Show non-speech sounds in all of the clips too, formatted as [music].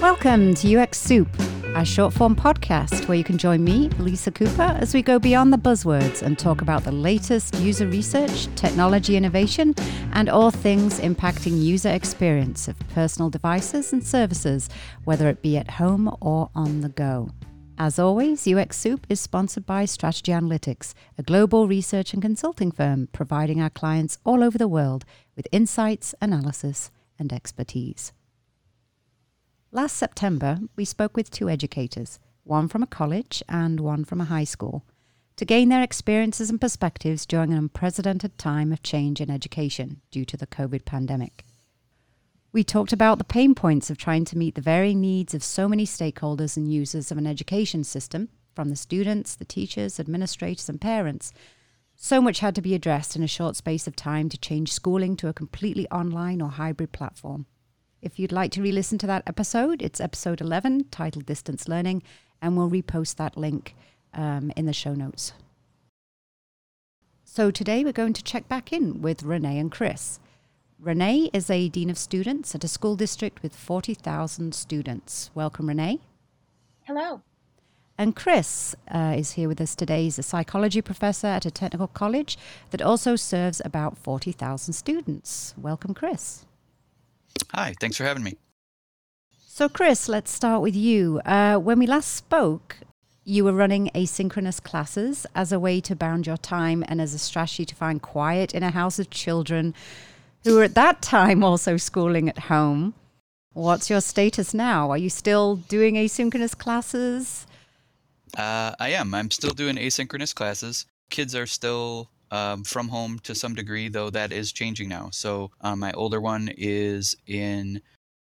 Welcome to UX Soup, a short form podcast where you can join me, Lisa Cooper, as we go beyond the buzzwords and talk about the latest user research, technology innovation, and all things impacting user experience of personal devices and services, whether it be at home or on the go. As always, UX Soup is sponsored by Strategy Analytics, a global research and consulting firm providing our clients all over the world with insights, analysis, and expertise. Last September, we spoke with two educators, one from a college and one from a high school, to gain their experiences and perspectives during an unprecedented time of change in education due to the COVID pandemic. We talked about the pain points of trying to meet the varying needs of so many stakeholders and users of an education system, from the students, the teachers, administrators, and parents. So much had to be addressed in a short space of time to change schooling to a completely online or hybrid platform. If you'd like to re listen to that episode, it's episode 11 titled Distance Learning, and we'll repost that link um, in the show notes. So today we're going to check back in with Renee and Chris. Renee is a Dean of Students at a school district with 40,000 students. Welcome, Renee. Hello. And Chris uh, is here with us today. He's a psychology professor at a technical college that also serves about 40,000 students. Welcome, Chris. Hi, thanks for having me. So, Chris, let's start with you. Uh, when we last spoke, you were running asynchronous classes as a way to bound your time and as a strategy to find quiet in a house of children who were at that time also schooling at home. What's your status now? Are you still doing asynchronous classes? Uh, I am. I'm still doing asynchronous classes. Kids are still um, from home to some degree, though that is changing now. So uh, my older one is in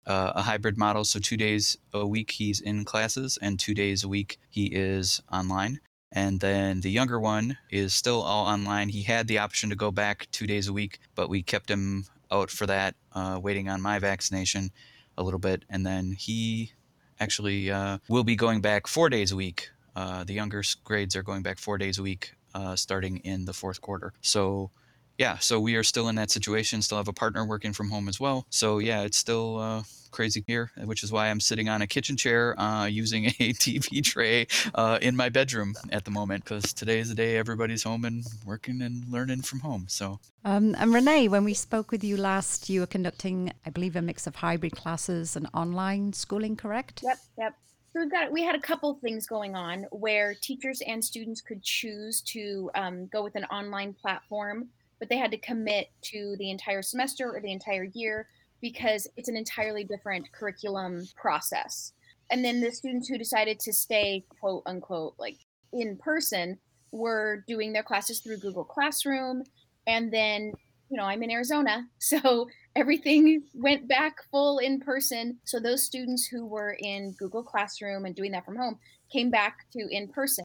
uh, a hybrid model. So two days a week he's in classes, and two days a week he is online. And then the younger one is still all online. He had the option to go back two days a week, but we kept him out for that, uh, waiting on my vaccination a little bit. And then he actually uh, will be going back four days a week. Uh, the younger grades are going back four days a week uh, starting in the fourth quarter. So, yeah, so we are still in that situation, still have a partner working from home as well. So, yeah, it's still uh, crazy here, which is why I'm sitting on a kitchen chair uh, using a [laughs] TV tray uh, in my bedroom at the moment because today is the day everybody's home and working and learning from home. So, um, and Renee, when we spoke with you last, you were conducting, I believe, a mix of hybrid classes and online schooling, correct? Yep, yep. So we've got we had a couple things going on where teachers and students could choose to um, go with an online platform, but they had to commit to the entire semester or the entire year because it's an entirely different curriculum process. And then the students who decided to stay quote unquote like in person were doing their classes through Google Classroom and then you know, I'm in Arizona, [laughs] so everything went back full in person. So those students who were in Google Classroom and doing that from home came back to in person.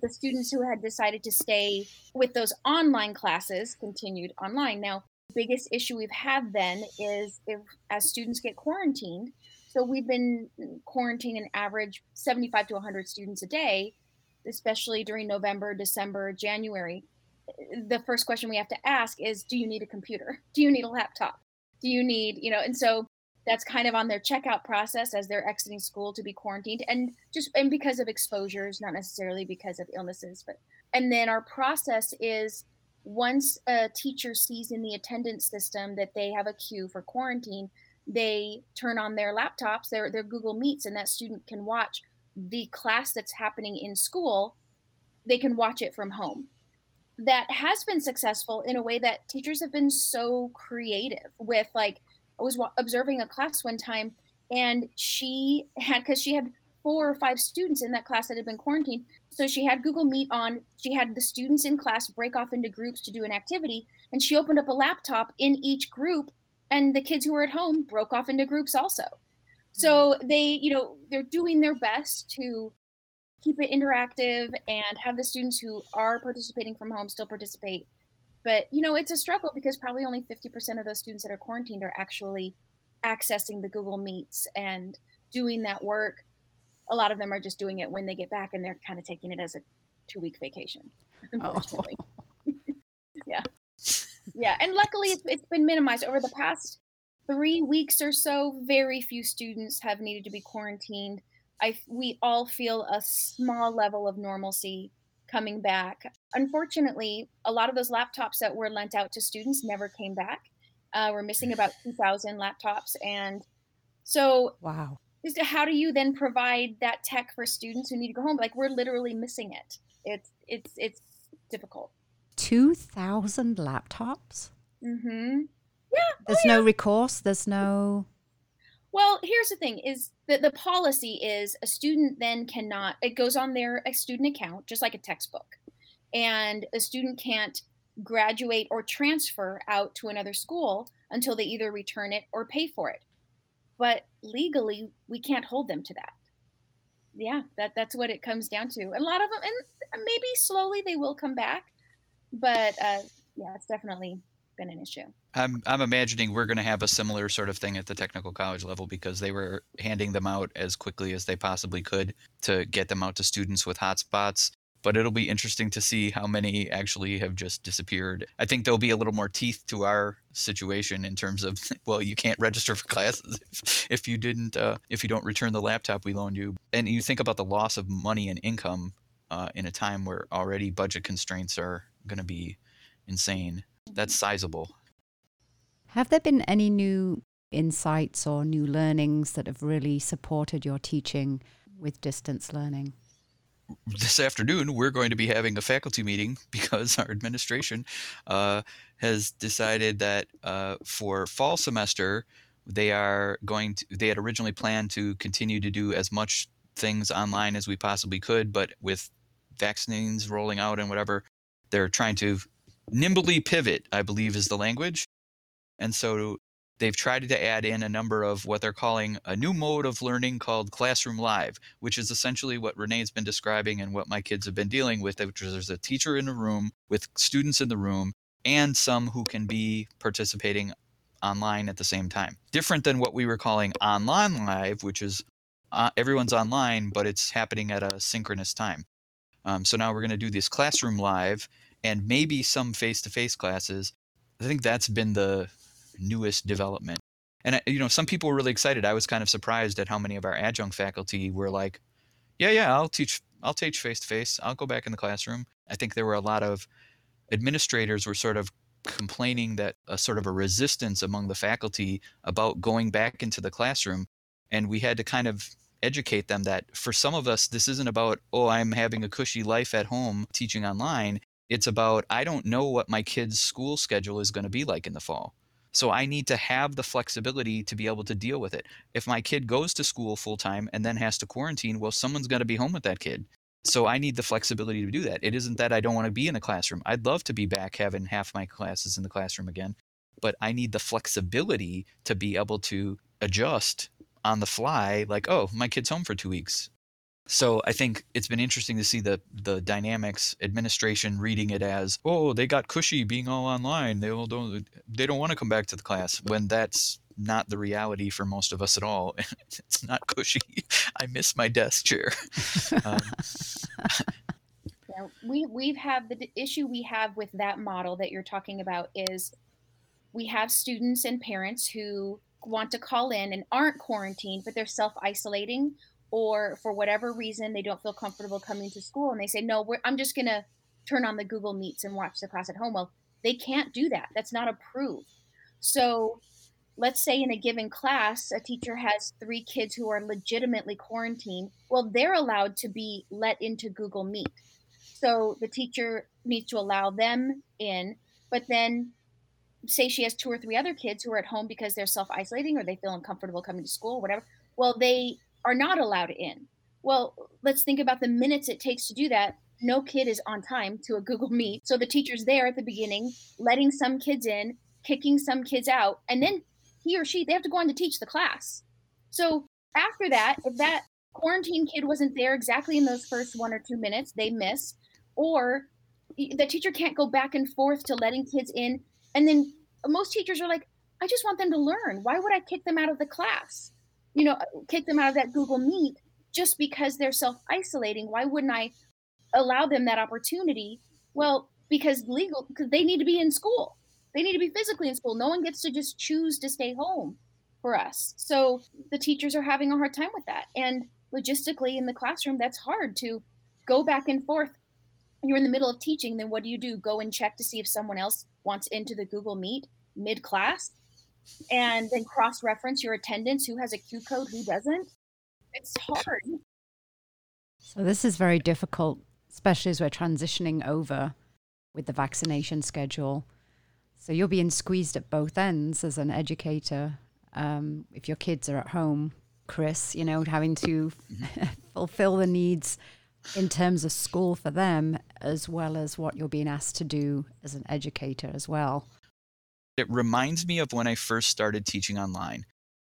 The students who had decided to stay with those online classes continued online. Now, the biggest issue we've had then is if as students get quarantined, so we've been quarantining an average 75 to 100 students a day, especially during November, December, January the first question we have to ask is do you need a computer do you need a laptop do you need you know and so that's kind of on their checkout process as they're exiting school to be quarantined and just and because of exposures not necessarily because of illnesses but and then our process is once a teacher sees in the attendance system that they have a queue for quarantine they turn on their laptops their their google meets and that student can watch the class that's happening in school. They can watch it from home that has been successful in a way that teachers have been so creative with like i was observing a class one time and she had because she had four or five students in that class that had been quarantined so she had google meet on she had the students in class break off into groups to do an activity and she opened up a laptop in each group and the kids who were at home broke off into groups also so mm. they you know they're doing their best to keep it interactive and have the students who are participating from home still participate. But you know, it's a struggle because probably only 50% of those students that are quarantined are actually accessing the Google Meets and doing that work. A lot of them are just doing it when they get back and they're kind of taking it as a two week vacation. [laughs] Oh. Unfortunately. Oh. [laughs] yeah. Yeah. And luckily it's, it's been minimized over the past three weeks or so, very few students have needed to be quarantined. I we all feel a small level of normalcy coming back. Unfortunately, a lot of those laptops that were lent out to students never came back. Uh, we're missing about 2,000 laptops, and so wow. How do you then provide that tech for students who need to go home? Like we're literally missing it. It's it's it's difficult. Two thousand laptops. Mm-hmm. Yeah. There's oh, yeah. no recourse. There's no. Well, here's the thing: is that the policy is a student then cannot. It goes on their student account, just like a textbook, and a student can't graduate or transfer out to another school until they either return it or pay for it. But legally, we can't hold them to that. Yeah, that that's what it comes down to. And a lot of them, and maybe slowly they will come back, but uh, yeah, it's definitely been an issue. I'm I'm imagining we're going to have a similar sort of thing at the technical college level because they were handing them out as quickly as they possibly could to get them out to students with hotspots. But it'll be interesting to see how many actually have just disappeared. I think there'll be a little more teeth to our situation in terms of [laughs] well, you can't register for classes [laughs] if, if you didn't uh, if you don't return the laptop we loaned you. And you think about the loss of money and income uh, in a time where already budget constraints are going to be insane. That's sizable. Have there been any new insights or new learnings that have really supported your teaching with distance learning? This afternoon, we're going to be having a faculty meeting [laughs] because our administration uh, has decided that uh, for fall semester, they are going to, they had originally planned to continue to do as much things online as we possibly could, but with vaccines rolling out and whatever, they're trying to nimbly pivot, I believe is the language. And so they've tried to add in a number of what they're calling a new mode of learning called Classroom Live, which is essentially what Renee's been describing and what my kids have been dealing with, which is there's a teacher in a room with students in the room and some who can be participating online at the same time. Different than what we were calling online live, which is uh, everyone's online, but it's happening at a synchronous time. Um, so now we're going to do this classroom live and maybe some face-to-face classes. I think that's been the newest development. And you know, some people were really excited. I was kind of surprised at how many of our adjunct faculty were like, "Yeah, yeah, I'll teach. I'll teach face-to-face. I'll go back in the classroom." I think there were a lot of administrators were sort of complaining that a sort of a resistance among the faculty about going back into the classroom and we had to kind of educate them that for some of us this isn't about oh i'm having a cushy life at home teaching online it's about I don't know what my kid's school schedule is going to be like in the fall. So I need to have the flexibility to be able to deal with it. If my kid goes to school full time and then has to quarantine, well, someone's going to be home with that kid. So I need the flexibility to do that. It isn't that I don't want to be in the classroom. I'd love to be back having half my classes in the classroom again, but I need the flexibility to be able to adjust on the fly like, oh, my kid's home for 2 weeks so I think it's been interesting to see the the dynamics administration reading it as oh they got cushy being all online. They all don't they don't want to come back to the class when that's not the reality for most of us at all. [laughs] It's not cushy. [laughs] I miss my desk chair. [laughs] Um, yeah, we we've had the issue we have with that model that you're talking about is we have students and parents who want to call in and aren't quarantined but they're self isolating or for whatever reason they don't feel comfortable coming to school and they say no i'm just going to turn on the google meets and watch the class at home. Well they can't do that. That's not approved. So let's say in a given class a teacher has three kids who are legitimately quarantined. Well they're allowed to be let into google meet. So the teacher needs to allow them in but then say she has two or three other kids who are at home because they're self-isolating or they feel uncomfortable coming to school whatever. Well they are not allowed in. Well, let's think about the minutes it takes to do that. No kid is on time to a Google [laughs] Meet. So the teacher's there at the beginning, letting some kids in, kicking some kids out, and then he or she, they have to go on to teach the class. So after that, if that quarantine kid wasn't there exactly in those first one or two minutes, they miss, or the teacher can't go back and forth to letting kids in. And then most teachers are like, I just want them to learn. Why would I kick them out of the class? You know, kick them out of that Google Meet just because they're self isolating. Why wouldn't I allow them that opportunity? Well, because legal, because they need to be in school. They need to be physically in school. No one gets to just choose to stay home for us. So the teachers are having a hard time with that. And logistically in the classroom, that's hard to go back and forth. You're in the middle of teaching, then what do you do? Go and check to see if someone else wants into the Google Meet mid class and then cross reference your attendance who has a Q code, who doesn't. It's hard. So, this is very difficult, especially as we're transitioning over with the vaccination schedule. So, you're being squeezed at both ends as an educator. Um, if your kids are at home, Chris, you know, having to mm-hmm. [laughs] fulfill the needs in terms of school for them, as well as what you're being asked to do as an educator as well. It reminds me of when I first started teaching online.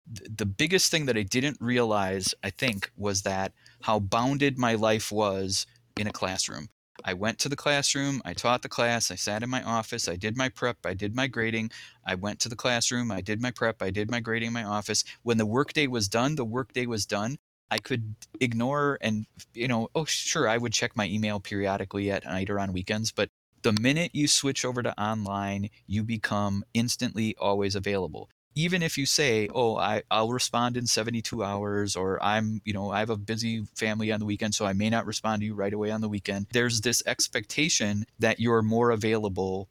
The biggest thing that I didn't realize, I think, was that how bounded my life was in a classroom. I went to the classroom, I taught the class, I sat in my office, I did my prep, I did my grading, I went to the classroom, I did my prep, I did my grading in my office. When the workday was done, the workday was done. I could ignore and, you know, oh, sure, I would check my email periodically at night or on weekends, but the minute you switch over to online, you become instantly always available. Even if you say, "Oh, I, I'll respond in 72 hours," or "I'm, you know, I have a busy family on the weekend, so I may not respond to you right away on the weekend," there's this expectation that you're more available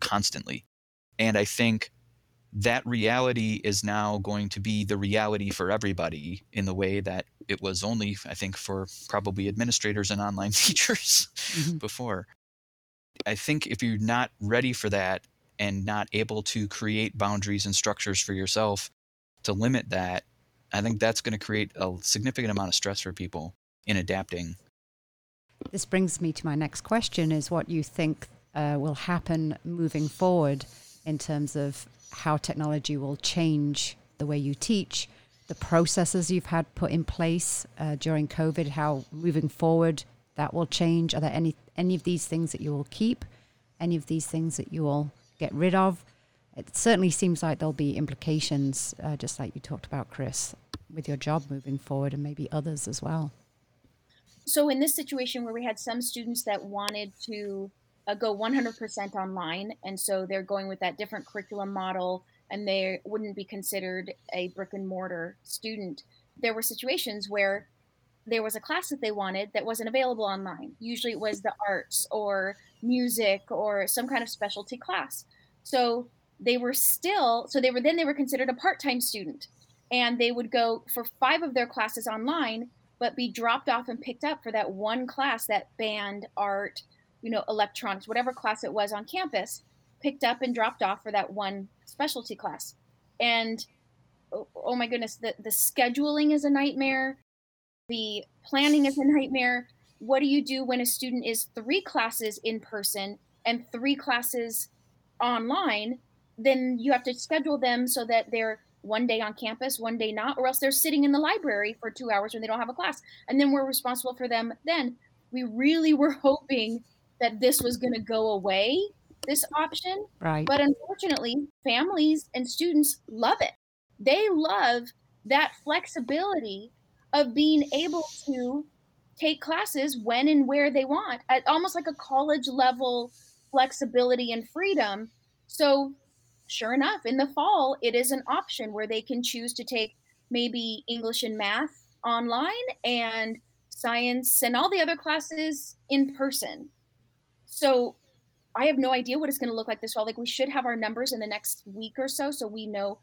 constantly, and I think that reality is now going to be the reality for everybody in the way that it was only, I think, for probably administrators and online [laughs] teachers mm-hmm. before. I think if you're not ready for that and not able to create boundaries and structures for yourself to limit that, I think that's going to create a significant amount of stress for people in adapting. This brings me to my next question is what you think uh, will happen moving forward in terms of how technology will change the way you teach, the processes you've had put in place uh, during COVID, how moving forward that will change? Are there any any of these things that you will keep? Any of these things that you will get rid of? It certainly seems like there'll be implications, uh, just like you talked about, Chris, with your job moving forward, and maybe others as well. So, in this situation where we had some students that wanted to uh, go 100% online, and so they're going with that different curriculum model, and they wouldn't be considered a brick and mortar student. There were situations where there was a class that they wanted that wasn't available online. Usually it was the arts or music or some kind of specialty class. So they were still, so they were then they were considered a part time student and they would go for five of their classes online, but be dropped off and picked up for that one class, that band, art, you know, electronics, whatever class it was on campus, picked up and dropped off for that one specialty class. And oh, oh my goodness, the, the scheduling is a nightmare the planning is a nightmare. What do you do when a student is three classes in person and three classes online? Then you have to schedule them so that they're one day on campus, one day not, or else they're sitting in the library for two hours when they don't have a class. And then we're responsible for them then. We really were [laughs] hoping that this was going to go away, this option. Right. But unfortunately, families and students love it. They love that flexibility of being able to take classes when and where they want, at almost like a college level flexibility and freedom. So, sure enough, in the fall, it is an option where they can choose to take maybe English and math online and science and all the other classes in person. So, I have no idea what it's going to look like this fall. Like, we should have our numbers in the next week or so, so we know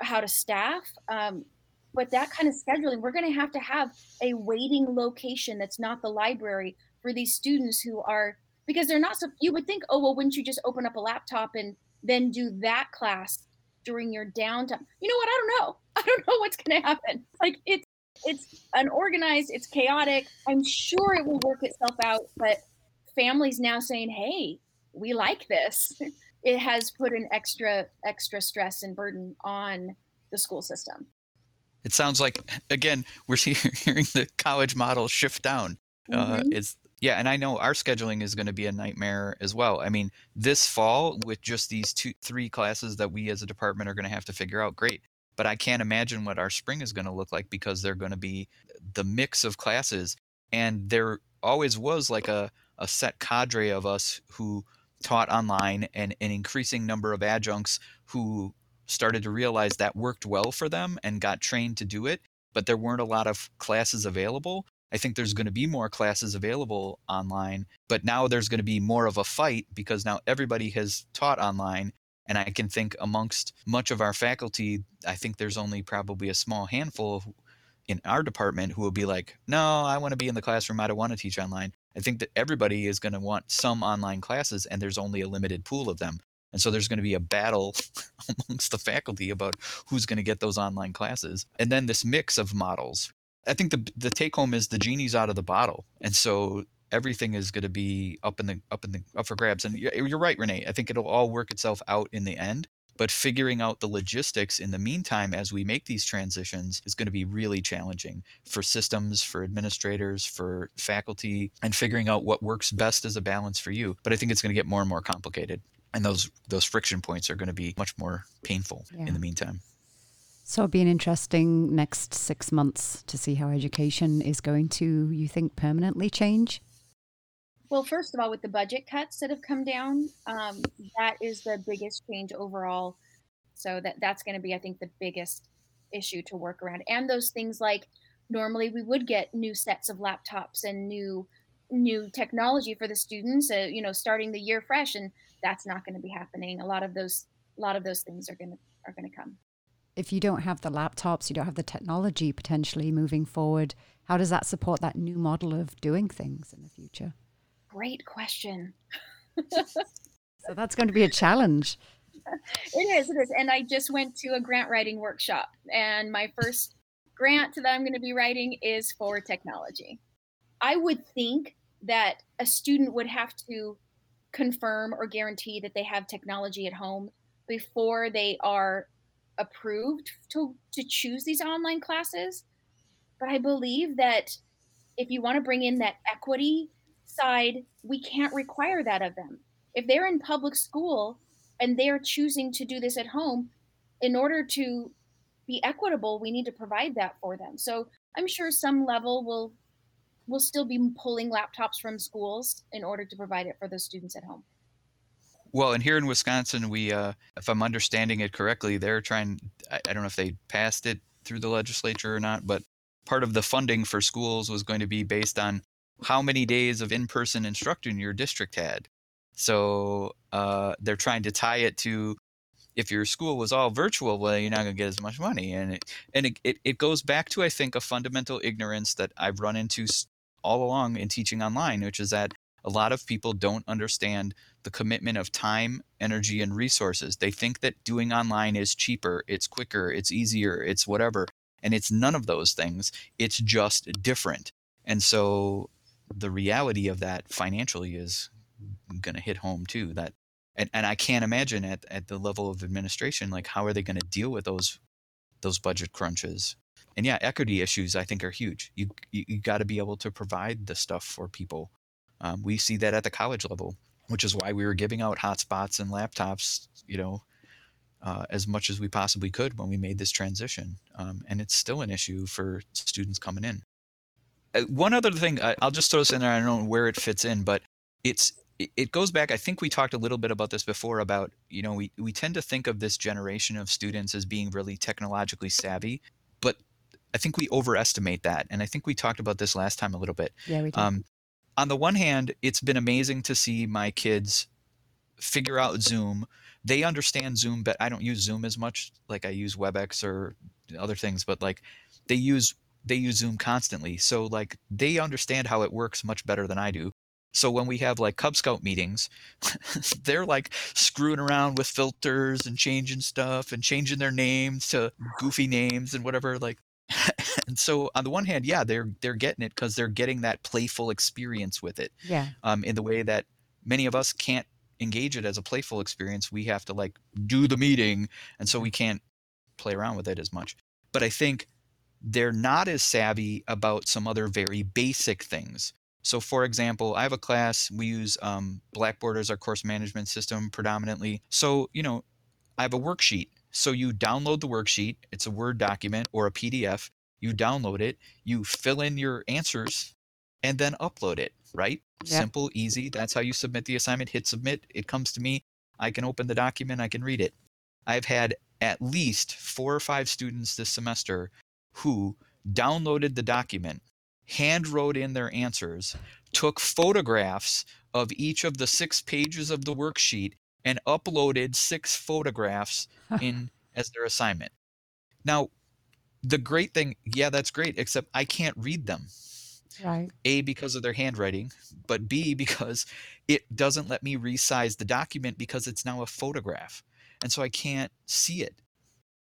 how to staff. Um, but that kind of scheduling we're going to have to have a waiting location that's not the library for these students who are because they're not so you would think oh well wouldn't you just open up a laptop and then do that class during your downtime? You know what? I don't know. [laughs] I don't know what's going to happen. Like it's it's unorganized it's chaotic. I'm sure it will work itself out but families now saying hey we like this. [laughs] It has put an extra extra stress and burden on the school system it sounds like again we're [laughs] hearing the college model shift down. Uh, mm-hmm. Uh, it's yeah, and I know our scheduling is going to be a nightmare as well. I mean, this fall with just these two, three classes that we as a department are going to have to figure out, great. But I can't imagine what our spring is going to look like because they're going to be the mix of classes, and there always was like a a set cadre of us who taught online and an increasing number of adjuncts who started to realize that worked well for them and got trained to do it, but there weren't a lot of classes available. I think there's going to be more classes available online, but now there's going to be more of a fight because now everybody has taught online. And I can think amongst much of our faculty, I think there's only probably a small handful in our department who will be like, no, I want to be in the classroom. I don't want to teach online. I think that everybody is going to want some online classes, and there's only a limited pool of them. And so there's going to be a battle [laughs] amongst the faculty about who's going to get those online classes. And then this mix of models. I think the the take home is the genie's out of the bottle. And so everything is going to be up in the up in the up for grabs. And you're, you're right, Renee. I think it'll all work itself out in the end but figuring out the logistics in the meantime as we make these transitions is going to be really challenging for systems for administrators for faculty and figuring out what works best as a balance for you but i think it's going to get more and more complicated and those those friction points are going to be much more painful yeah. in the meantime so it'll be an interesting next six months to see how education is going to you think permanently change well, first of all, with the budget cuts that have come down, um, that is the biggest change overall. So that that's going to be, I think, the biggest issue to work around. And those things like normally we would get new sets of laptops and new new technology for the students, uh, you know, starting the year fresh, and that's not going to be happening. A lot of those a lot of those things are going to are going to come. If you don't have the laptops, you don't have the technology potentially moving forward. How does that support that new model of doing things in the future? great question. so that's going to be a challenge. [laughs] It is, it is. And I just went to a grant writing workshop, and my first grant that I'm going to be writing is for technology. I would think that a student would have to confirm or guarantee that they have technology at home before they are approved to, to choose these online classes. But I believe that if you want to bring in that equity side, we can't require that of them. If they're in public school and they're choosing to do this at home, in order to be equitable, we need to provide that for them. So I'm sure some level will will still be pulling laptops from schools in order to provide it for the students at home. Well, and here in Wisconsin, we, uh, if I'm understanding it correctly, they're trying. I, I don't know if they passed it through the legislature or not, but part of the funding for schools was going to be based on how many days of in-person instruction your district had. So uh, they're trying to tie it to if your school was all virtual, well, you're not going to get as much money. And it, and it, it, it goes back to I think a fundamental ignorance that I've run into all along in teaching online, which is that a lot of people don't understand the commitment of time, energy, and resources. They think that doing online is cheaper, it's quicker, it's easier, it's whatever. And it's none of those things. It's just different. And so the reality of that financially is going to hit home too. That and, and I can't imagine at, at the level of administration, like how are they going to deal with those those budget crunches? And yeah, equity issues I think are huge. You you, you got to be able to provide the stuff for people. Um, we see that at the college level, which is why we were giving out hotspots and laptops, you know, uh, as much as we possibly could when we made this transition. Um, and it's still an issue for students coming in. Uh, one other thing, I'll just throw this in there. I don't know where it fits in, but it's it goes back. I think we talked a little bit about this before. About you know, we we tend to think of this generation of students as being really technologically savvy, I think we overestimate that. And I think we talked about this last time a little bit. Yeah, we did. Um, on the one hand, it's been amazing to see my kids figure out Zoom. They understand Zoom, but I don't use Zoom as much. Like I use WebEx or other things, but like they use they use Zoom constantly. So like they understand how it works much better than I do. So when we have like Cub Scout meetings, [laughs] they're like screwing around with filters and changing stuff and changing their names to goofy names and whatever like [laughs] and so on the one hand, yeah, they're they're getting it because they're getting that playful experience with it. Yeah. Um, in the way that many of us can't engage it as a playful experience. We have to like do the meeting, and so we can't play around with it as much. But I think they're not as savvy about some other very basic things. So, for example, I have a class, we use um, Blackboard as our course management system predominantly. So, you know, I have a worksheet. So, you download the worksheet, it's a Word document or a PDF. You download it, you fill in your answers, and then upload it, right? Yep. Simple, easy. That's how you submit the assignment. Hit submit. It comes to me. I can open the document. I can read it. I've had at least four or five students this semester who downloaded the document, hand wrote in their answers, took photographs of each of the six pages of the worksheet, and uploaded six photographs [laughs] in as their assignment. Now, the great thing, yeah, that's great, except I can't read them. Right. A, because of their handwriting, but B, because it doesn't let me resize the document because it's now a photograph. And so I can't see it.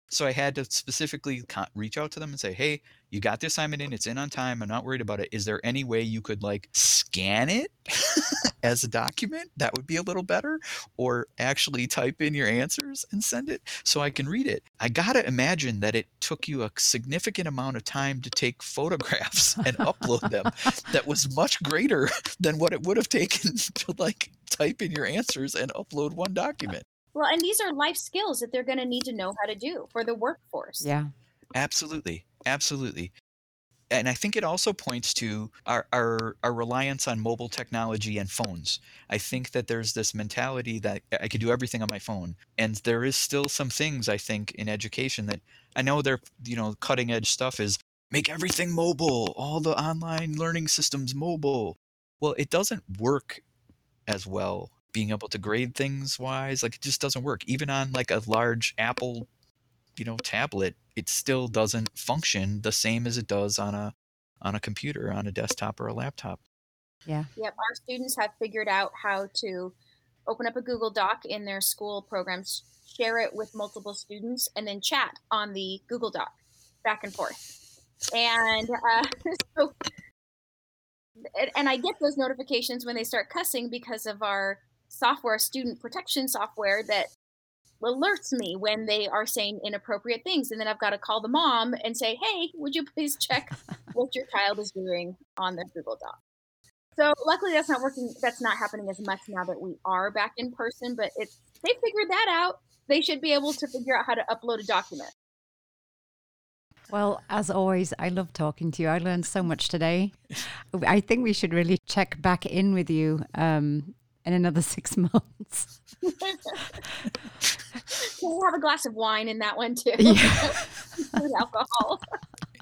So I had to specifically reach out to them and say, hey, you got the assignment in, it's in on time, I'm not worried about it. Is there any way you could like scan it [laughs] as a document? That would be a little better. Or actually type in your answers and send it so I can read it. I got to imagine that it took you a significant amount of time to take photographs [laughs] and upload them that was much greater than what it would have taken [laughs] to like type in your answers and upload one document. Well, and these are life skills that they're going to need to know how to do for the workforce. Yeah. Absolutely. Absolutely. And I think it also points to our, our, our reliance on mobile technology and phones. I think that there's this mentality that I could do everything on my phone. And there is still some things I think in education that I know they're, you know, cutting edge stuff is make everything mobile, all the online learning systems mobile. Well, it doesn't work as well being able to grade things wise. Like it just doesn't work. Even on like a large Apple you know tablet it still doesn't function the same as it does on a on a computer on a desktop or a laptop Yeah. Yep, our students have figured out how to open up a Google Doc in their school programs, share it with multiple students, and then chat on the Google Doc back and forth. And uh, [laughs] so, and- and I get those notifications when they start cussing because of our software, student protection software, that alerts me when they are saying inappropriate things. And then I've got to call the mom and say, hey, would you please check what your child is doing on their Google Doc? So luckily that's not working that's not happening as much now that we are back in person, but it's they figured that out. They should be able to figure out how to upload a document. Well, as always, I love talking to you. I learned so much today. I think we should really check back in with you um, in another [laughs] six months. We'll have a glass of wine in that one too. Yeah. [laughs] With alcohol.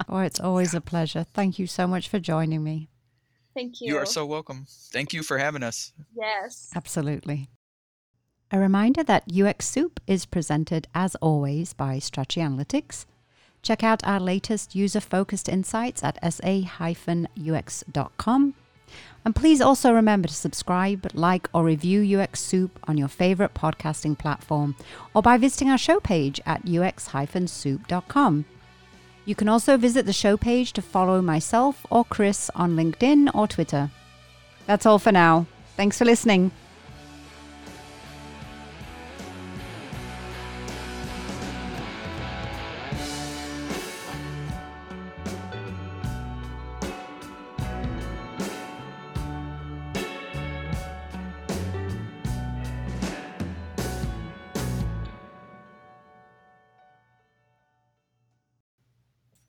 Oh, it's always a pleasure. Thank you so much for joining me. Thank you. you are so welcome thank you for having us yes. Absolutely. A reminder that UX Soup is presented as always by Strategy Analytics. Check out our latest user focused insights at sa-ux.com. And please also remember to subscribe, like, or review UX Soup on your favorite podcasting platform or by visiting our show page at ux-soup.com. You can also visit the show page to follow myself or Chris on LinkedIn or Twitter. That's all for now. Thanks for listening.